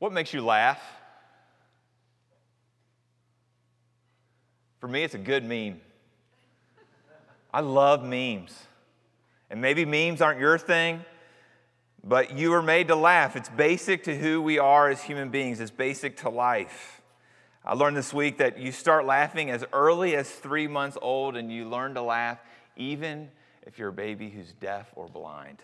What makes you laugh? For me, it's a good meme. I love memes. And maybe memes aren't your thing, but you were made to laugh. It's basic to who we are as human beings, it's basic to life. I learned this week that you start laughing as early as three months old, and you learn to laugh even if you're a baby who's deaf or blind.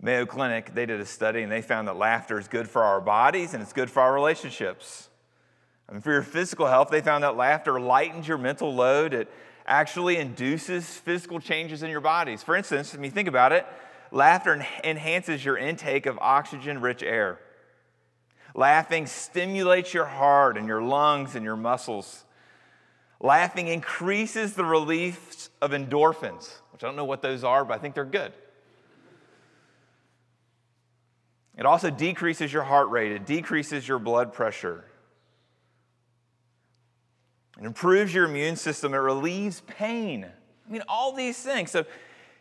Mayo Clinic, they did a study and they found that laughter is good for our bodies and it's good for our relationships. And for your physical health, they found that laughter lightens your mental load. It actually induces physical changes in your bodies. For instance, I mean, think about it laughter enhances your intake of oxygen rich air. Laughing stimulates your heart and your lungs and your muscles. Laughing increases the release of endorphins, which I don't know what those are, but I think they're good. It also decreases your heart rate, it decreases your blood pressure. It improves your immune system, it relieves pain. I mean, all these things. So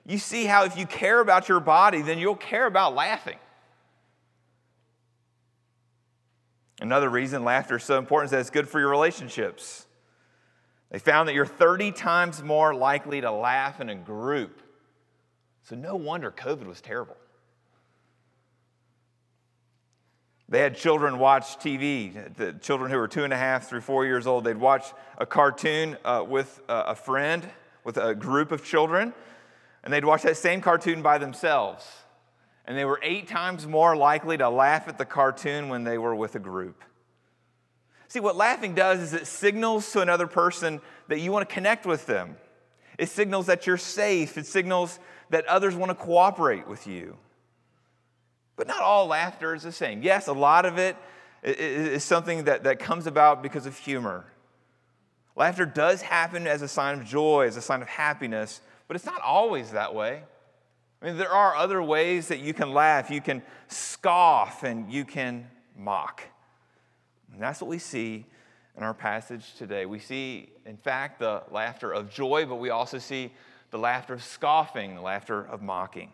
you see how if you care about your body, then you'll care about laughing. Another reason laughter is so important is that it's good for your relationships. They found that you're 30 times more likely to laugh in a group. So no wonder COVID was terrible. They had children watch TV, the children who were two and a half through four years old. They'd watch a cartoon uh, with a friend, with a group of children, and they'd watch that same cartoon by themselves. And they were eight times more likely to laugh at the cartoon when they were with a group. See, what laughing does is it signals to another person that you want to connect with them. It signals that you're safe. It signals that others want to cooperate with you. But not all laughter is the same. Yes, a lot of it is something that, that comes about because of humor. Laughter does happen as a sign of joy, as a sign of happiness, but it's not always that way. I mean, there are other ways that you can laugh. You can scoff and you can mock. And that's what we see in our passage today. We see, in fact, the laughter of joy, but we also see the laughter of scoffing, the laughter of mocking.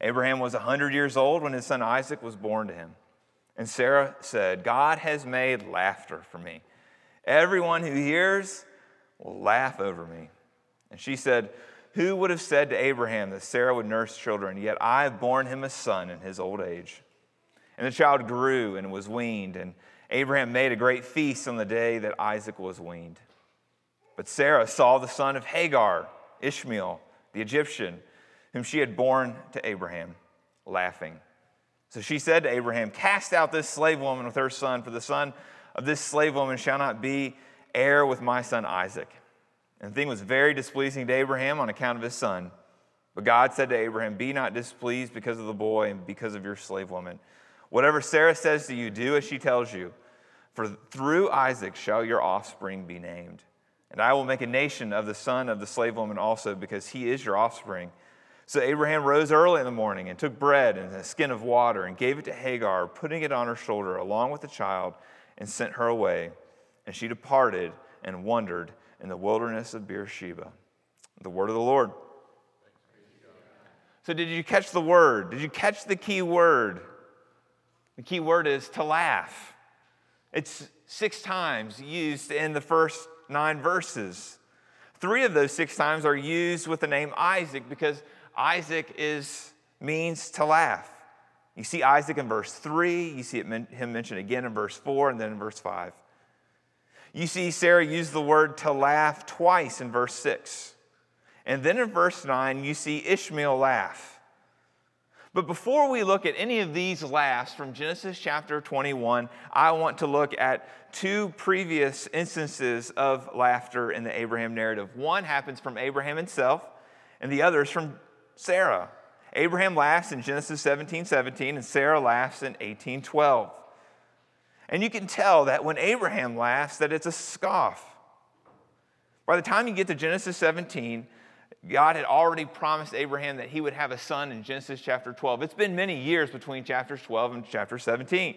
Abraham was 100 years old when his son Isaac was born to him. And Sarah said, God has made laughter for me. Everyone who hears will laugh over me. And she said, Who would have said to Abraham that Sarah would nurse children? Yet I have borne him a son in his old age. And the child grew and was weaned, and Abraham made a great feast on the day that Isaac was weaned. But Sarah saw the son of Hagar, Ishmael, the Egyptian whom she had borne to Abraham, laughing. So she said to Abraham, Cast out this slave woman with her son, for the son of this slave woman shall not be heir with my son Isaac. And the thing was very displeasing to Abraham on account of his son. But God said to Abraham, Be not displeased because of the boy and because of your slave woman. Whatever Sarah says to you, do as she tells you. For through Isaac shall your offspring be named. And I will make a nation of the son of the slave woman also, because he is your offspring. So Abraham rose early in the morning and took bread and a skin of water and gave it to Hagar, putting it on her shoulder along with the child, and sent her away. And she departed and wandered in the wilderness of Beersheba. The word of the Lord. So, did you catch the word? Did you catch the key word? The key word is to laugh. It's six times used in the first nine verses. Three of those six times are used with the name Isaac because Isaac is, means to laugh. You see Isaac in verse 3, you see him mentioned again in verse 4, and then in verse 5. You see Sarah use the word to laugh twice in verse 6. And then in verse 9, you see Ishmael laugh. But before we look at any of these laughs from Genesis chapter 21, I want to look at two previous instances of laughter in the Abraham narrative. One happens from Abraham himself, and the other is from Sarah. Abraham laughs in Genesis 17 17, and Sarah laughs in 18 12. And you can tell that when Abraham laughs, that it's a scoff. By the time you get to Genesis 17, God had already promised Abraham that he would have a son in Genesis chapter 12. It's been many years between chapters 12 and chapter 17.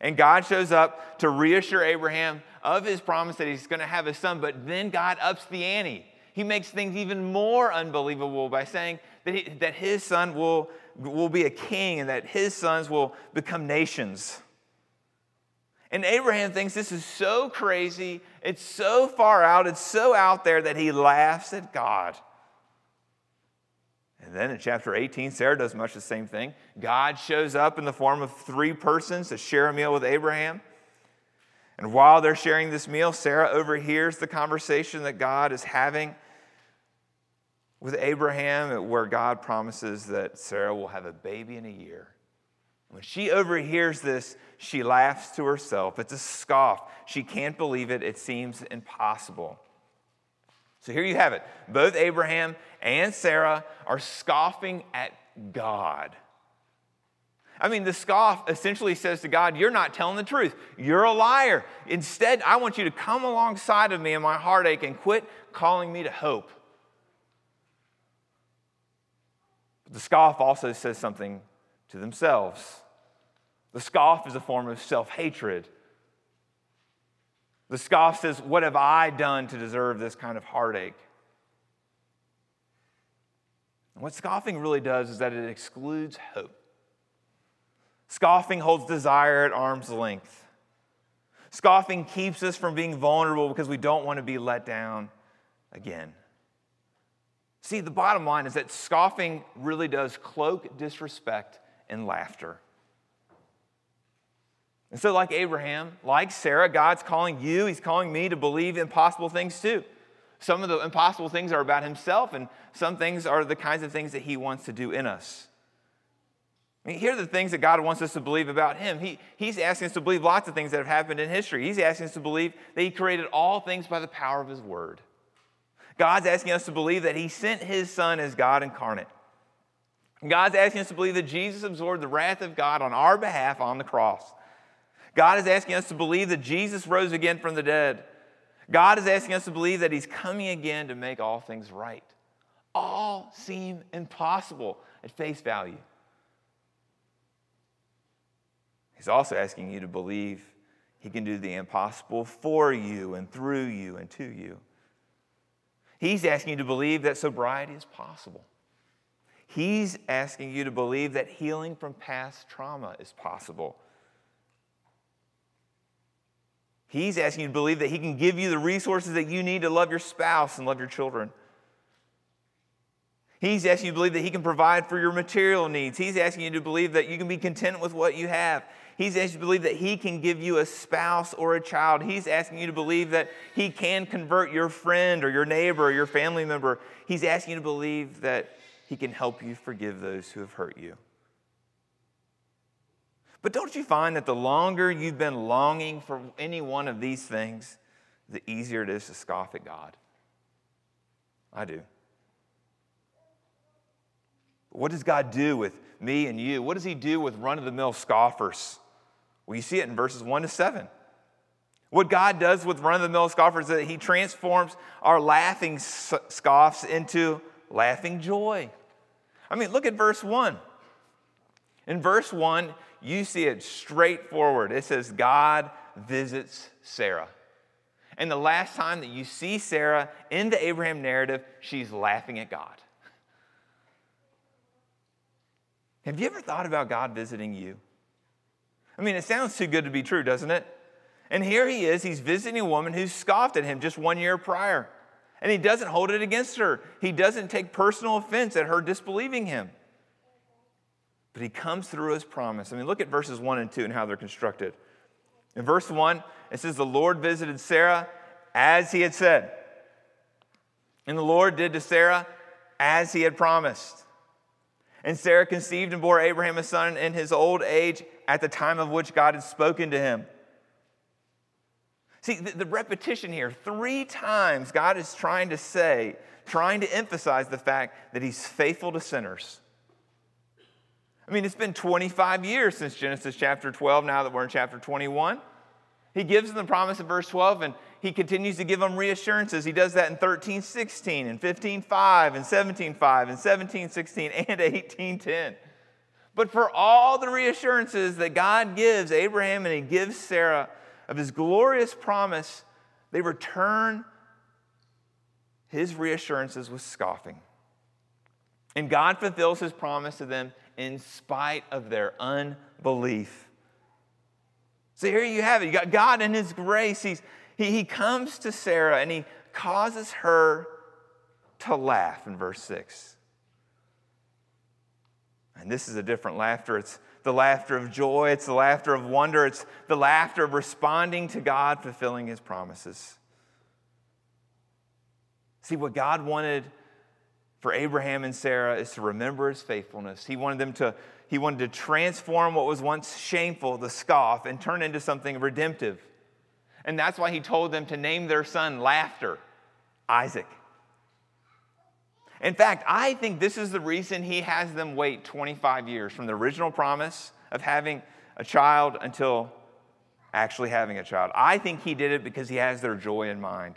And God shows up to reassure Abraham of his promise that he's going to have a son, but then God ups the ante. He makes things even more unbelievable by saying that, he, that his son will, will be a king and that his sons will become nations. And Abraham thinks this is so crazy, it's so far out, it's so out there that he laughs at God. And then in chapter 18, Sarah does much the same thing. God shows up in the form of three persons to share a meal with Abraham. And while they're sharing this meal, Sarah overhears the conversation that God is having with Abraham, where God promises that Sarah will have a baby in a year. When she overhears this, she laughs to herself. It's a scoff. She can't believe it. It seems impossible. So here you have it. Both Abraham and Sarah are scoffing at God. I mean, the scoff essentially says to God, You're not telling the truth. You're a liar. Instead, I want you to come alongside of me in my heartache and quit calling me to hope. But the scoff also says something to themselves. The scoff is a form of self hatred. The scoff says, What have I done to deserve this kind of heartache? And what scoffing really does is that it excludes hope. Scoffing holds desire at arm's length. Scoffing keeps us from being vulnerable because we don't want to be let down again. See, the bottom line is that scoffing really does cloak disrespect in laughter. And so, like Abraham, like Sarah, God's calling you, He's calling me to believe impossible things too. Some of the impossible things are about Himself, and some things are the kinds of things that He wants to do in us. I mean, here are the things that God wants us to believe about Him. He, he's asking us to believe lots of things that have happened in history. He's asking us to believe that He created all things by the power of His Word. God's asking us to believe that He sent His Son as God incarnate. God's asking us to believe that Jesus absorbed the wrath of God on our behalf on the cross. God is asking us to believe that Jesus rose again from the dead. God is asking us to believe that He's coming again to make all things right. All seem impossible at face value. He's also asking you to believe He can do the impossible for you and through you and to you. He's asking you to believe that sobriety is possible. He's asking you to believe that healing from past trauma is possible. He's asking you to believe that He can give you the resources that you need to love your spouse and love your children. He's asking you to believe that He can provide for your material needs. He's asking you to believe that you can be content with what you have. He's asking you to believe that He can give you a spouse or a child. He's asking you to believe that He can convert your friend or your neighbor or your family member. He's asking you to believe that He can help you forgive those who have hurt you. But don't you find that the longer you've been longing for any one of these things, the easier it is to scoff at God? I do. What does God do with me and you? What does He do with run of the mill scoffers? Well, you see it in verses 1 to 7. What God does with run of the mill scoffers is that He transforms our laughing scoffs into laughing joy. I mean, look at verse 1. In verse 1, you see it straightforward. It says, God visits Sarah. And the last time that you see Sarah in the Abraham narrative, she's laughing at God. Have you ever thought about God visiting you? I mean, it sounds too good to be true, doesn't it? And here he is, he's visiting a woman who scoffed at him just one year prior. And he doesn't hold it against her, he doesn't take personal offense at her disbelieving him but he comes through his promise. I mean, look at verses 1 and 2 and how they're constructed. In verse 1, it says, The Lord visited Sarah as he had said. And the Lord did to Sarah as he had promised. And Sarah conceived and bore Abraham a son in his old age at the time of which God had spoken to him. See, the, the, repetition here, three times God is trying to say, trying to emphasize the fact that he's faithful to sinners I mean, it's been 25 years since Genesis chapter 12, now that we're in chapter 21. He gives them the promise in verse 12, and he continues to give them reassurances. He does that in 13, 16, and 15, 5, and 17, 5, and 17, 16, and 18, 10. But for all the reassurances that God gives Abraham and he gives Sarah of his glorious promise, they return his reassurances with scoffing. And God fulfills his promise to them in spite of their unbelief. So here you have it. You got God in his grace. He's, he, he comes to Sarah and he causes her to laugh in verse 6. And this is a different laughter. It's the laughter of joy, it's the laughter of wonder, it's the laughter of responding to God fulfilling his promises. See, what God wanted for Abraham and Sarah is to remember his faithfulness. He wanted them to, he wanted to transform what was once shameful, the scoff, and turn into something redemptive. And that's why he told them to name their son Laughter, Isaac. In fact, I think this is the reason he has them wait 25 years from the original promise of having a child until actually having a child. I think he did it because he has their joy in mind.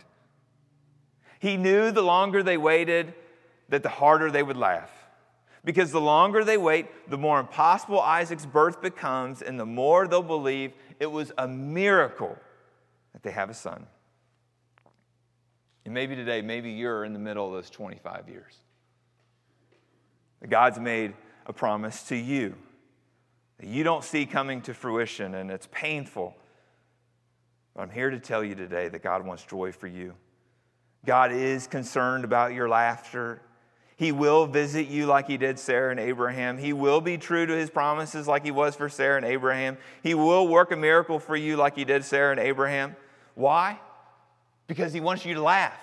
He knew the longer they waited, that the harder they would laugh. Because the longer they wait, the more impossible Isaac's birth becomes, and the more they'll believe it was a miracle that they have a son. And maybe today, maybe you're in the middle of those 25 years. God's made a promise to you that you don't see coming to fruition, and it's painful. But I'm here to tell you today that God wants joy for you. God is concerned about your laughter. He will visit you like he did Sarah and Abraham. He will be true to his promises like he was for Sarah and Abraham. He will work a miracle for you like he did Sarah and Abraham. Why? Because he wants you to laugh.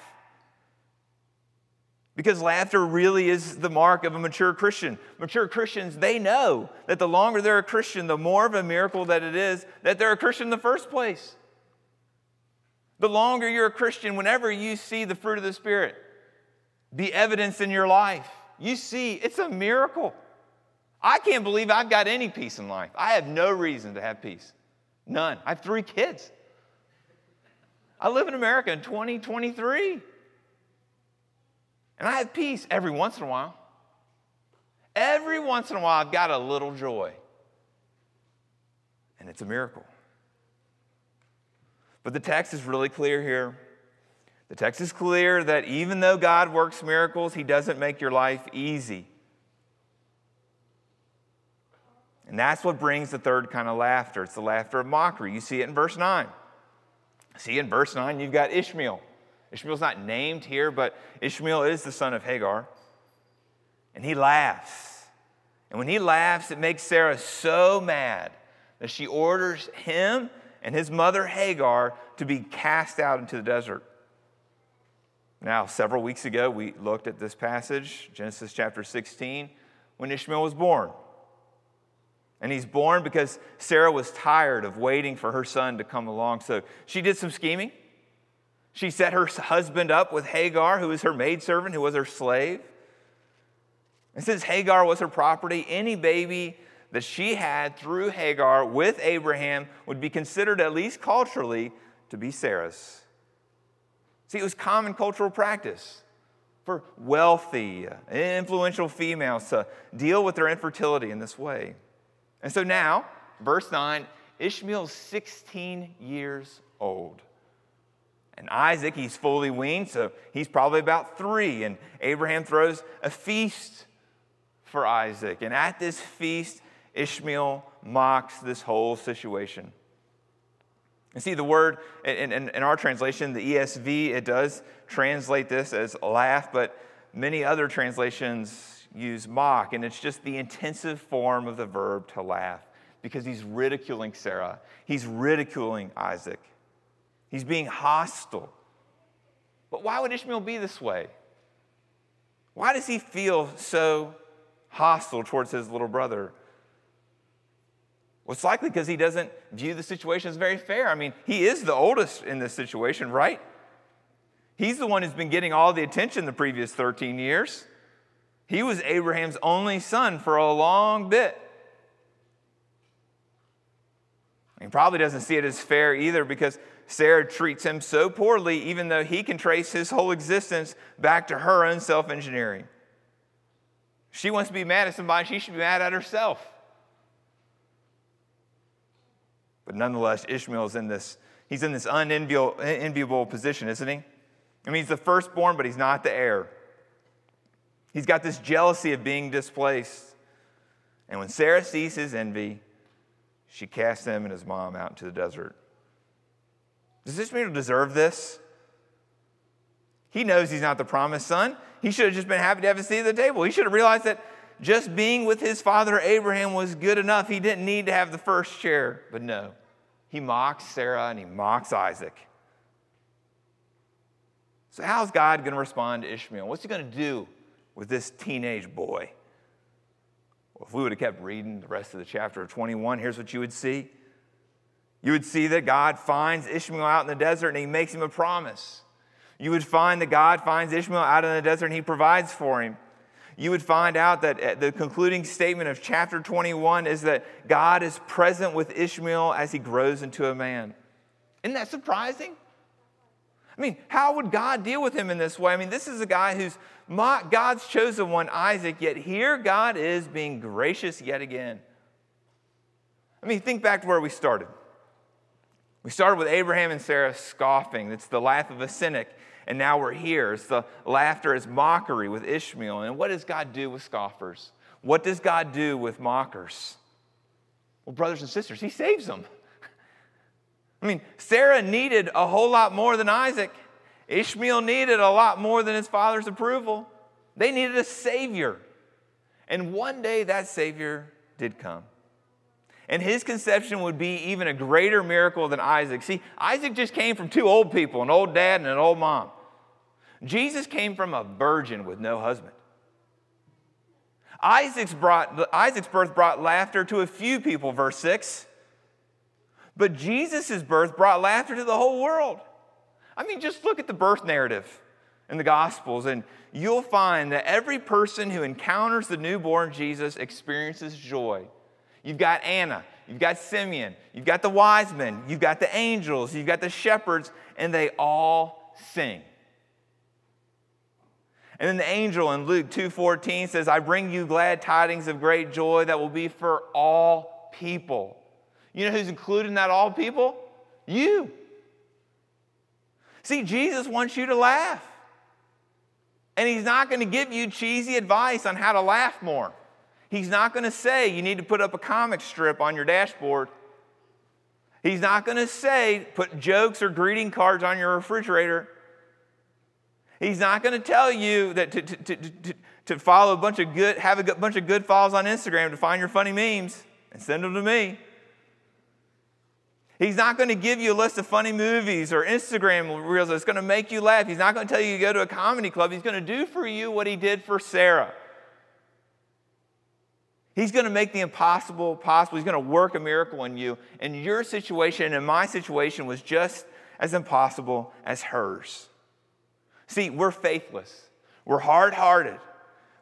Because laughter really is the mark of a mature Christian. Mature Christians, they know that the longer they're a Christian, the more of a miracle that it is that they're a Christian in the first place. The longer you're a Christian, whenever you see the fruit of the Spirit be evidence in your life, you see it's a miracle. I can't believe I've got any peace in life. I have no reason to have peace. None. I have three kids. I live in America in 2023. And I have peace every once in a while. Every once in a while, I've got a little joy. And it's a miracle. But the text is really clear here. The text is clear that even though God works miracles, He doesn't make your life easy. And that's what brings the third kind of laughter. It's the laughter of mockery. You see it in verse 9. See, in verse 9, you've got Ishmael. Ishmael's not named here, but Ishmael is the son of Hagar. And he laughs. And when he laughs, it makes Sarah so mad that she orders him and his mother Hagar to be cast out into the desert. Now, several weeks ago, we looked at this passage, Genesis chapter 16, when Ishmael was born. And he's born because Sarah was tired of waiting for her son to come along. So she did some scheming. She set her husband up with Hagar, who was her maidservant, who was her slave. And since Hagar was her property, any baby that she had through Hagar with Abraham would be considered, at least culturally, to be Sarah's. See, it was common cultural practice for wealthy, influential females to deal with their infertility in this way. And so now, verse 9, Ishmael's 16 years old. And Isaac, he's fully weaned, so he's probably about three. And Abraham throws a feast for Isaac. And at this feast, Ishmael mocks this whole situation. And see, the word in, in, in, our translation, the ESV, it does translate this as laugh, but many other translations use mock, and it's just the intensive form of the verb to laugh because he's ridiculing Sarah. He's ridiculing Isaac. He's being hostile. But why would Ishmael be this way? Why does he feel so hostile towards his little brother? Well, it's likely because he doesn't view the situation as very fair. I mean, he is the oldest in this situation, right? He's the one who's been getting all the attention the previous 13 years. He was Abraham's only son for a long bit. He probably doesn't see it as fair either because Sarah treats him so poorly, even though he can trace his whole existence back to her own self engineering. She wants to be mad at somebody, she should be mad at herself. But nonetheless, Ishmael's in this, he's in this unenviable position, isn't he? I mean, he's the firstborn, but he's not the heir. He's got this jealousy of being displaced. And when Sarah sees his envy, she casts him and his mom out into the desert. Does Ishmael deserve this? He knows he's not the promised son. He should have just been happy to have a seat at the table. He should have realized that just being with his father Abraham was good enough. He didn't need to have the first chair. But no, he mocks Sarah and he mocks Isaac. So, how's God going to respond to Ishmael? What's he going to do with this teenage boy? Well, if we would have kept reading the rest of the chapter of 21, here's what you would see. You would see that God finds Ishmael out in the desert and he makes him a promise. You would find that God finds Ishmael out in the desert and he provides for him. You would find out that uh, the concluding statement of chapter 21 is that God is present with Ishmael as he grows into a man. Isn't that surprising? I mean, how would God deal with him in this way? I mean, this is a guy who's God's chosen one, Isaac, yet here God is being gracious yet again. I mean, think back to where we started. We started with Abraham and Sarah scoffing. It's the laugh of a cynic. And now we're here. It's the laughter as mockery with Ishmael. And what does God do with scoffers? What does God do with mockers? Well, brothers and sisters, He saves them. I mean, Sarah needed a whole lot more than Isaac. Ishmael needed a lot more than his father's approval. They needed a Savior. And one day that Savior did come. And his conception would be even a greater miracle than Isaac. See, Isaac just came from two old people an old dad and an old mom. Jesus came from a virgin with no husband. Isaac's, brought, Isaac's birth brought laughter to a few people, verse 6. But Jesus' birth brought laughter to the whole world. I mean, just look at the birth narrative in the Gospels, and you'll find that every person who encounters the newborn Jesus experiences joy. You've got Anna, you've got Simeon, you've got the wise men, you've got the angels, you've got the shepherds, and they all sing. And then the angel in Luke 2:14 says, "I bring you glad tidings of great joy that will be for all people." You know who's included in that all people? You. See, Jesus wants you to laugh. And he's not going to give you cheesy advice on how to laugh more. He's not going to say you need to put up a comic strip on your dashboard. He's not going to say put jokes or greeting cards on your refrigerator. He's not going to tell you that to, to, to, to, follow a bunch of good, have a bunch of good follows on Instagram to find your funny memes and send them to me. He's not going to give you a list of funny movies or Instagram reels that's going to make you laugh. He's not going to tell you to go to a comedy club. He's going to do for you what he did for Sarah. He's going to make the impossible possible. He's going to work a miracle in you. And your situation and my situation was just as impossible as hers. See, we're faithless, we're hard hearted.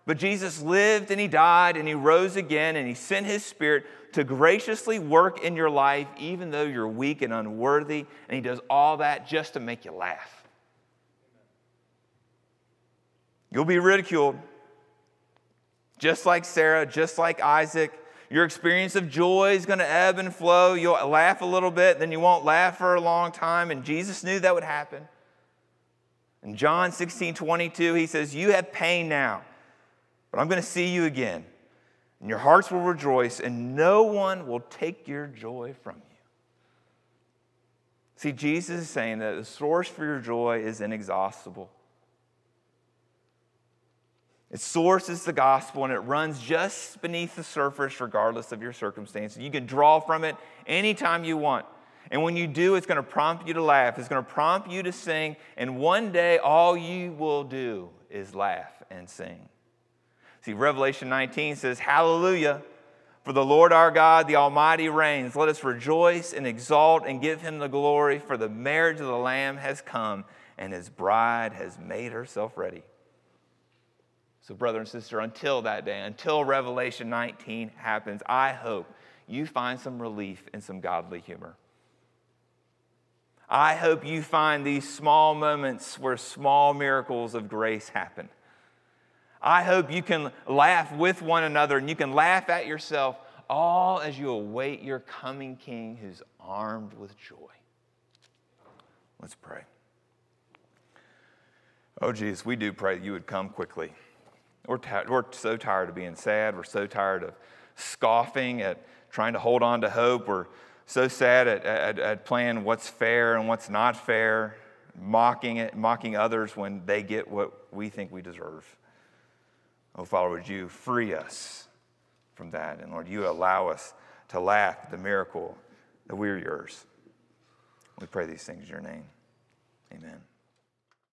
But Jesus lived and he died and he rose again and he sent his spirit to graciously work in your life, even though you're weak and unworthy. And he does all that just to make you laugh. You'll be ridiculed. Just like Sarah, just like Isaac, your experience of joy is going to ebb and flow. You'll laugh a little bit, then you won't laugh for a long time. And Jesus knew that would happen. In John 16 22, he says, You have pain now, but I'm going to see you again. And your hearts will rejoice, and no one will take your joy from you. See, Jesus is saying that the source for your joy is inexhaustible. Its source is the gospel, and it runs just beneath the surface, regardless of your circumstances. You can draw from it anytime you want. And when you do, it's going to prompt you to laugh, it's going to prompt you to sing, and one day all you will do is laugh and sing. See, Revelation 19 says, Hallelujah, for the Lord our God, the Almighty reigns. Let us rejoice and exalt and give him the glory, for the marriage of the Lamb has come, and his bride has made herself ready. So, brother and sister, until that day, until Revelation 19 happens, I hope you find some relief in some godly humor. I hope you find these small moments where small miracles of grace happen. I hope you can laugh with one another and you can laugh at yourself all as you await your coming King who's armed with joy. Let's pray. Oh, Jesus, we do pray that you would come quickly. We're, t- we're so tired of being sad. We're so tired of scoffing at trying to hold on to hope. We're so sad at, at, at playing what's fair and what's not fair, mocking it, mocking others when they get what we think we deserve. Oh, Father, would you free us from that? And Lord, you allow us to laugh at the miracle that we're yours. We pray these things in your name. Amen.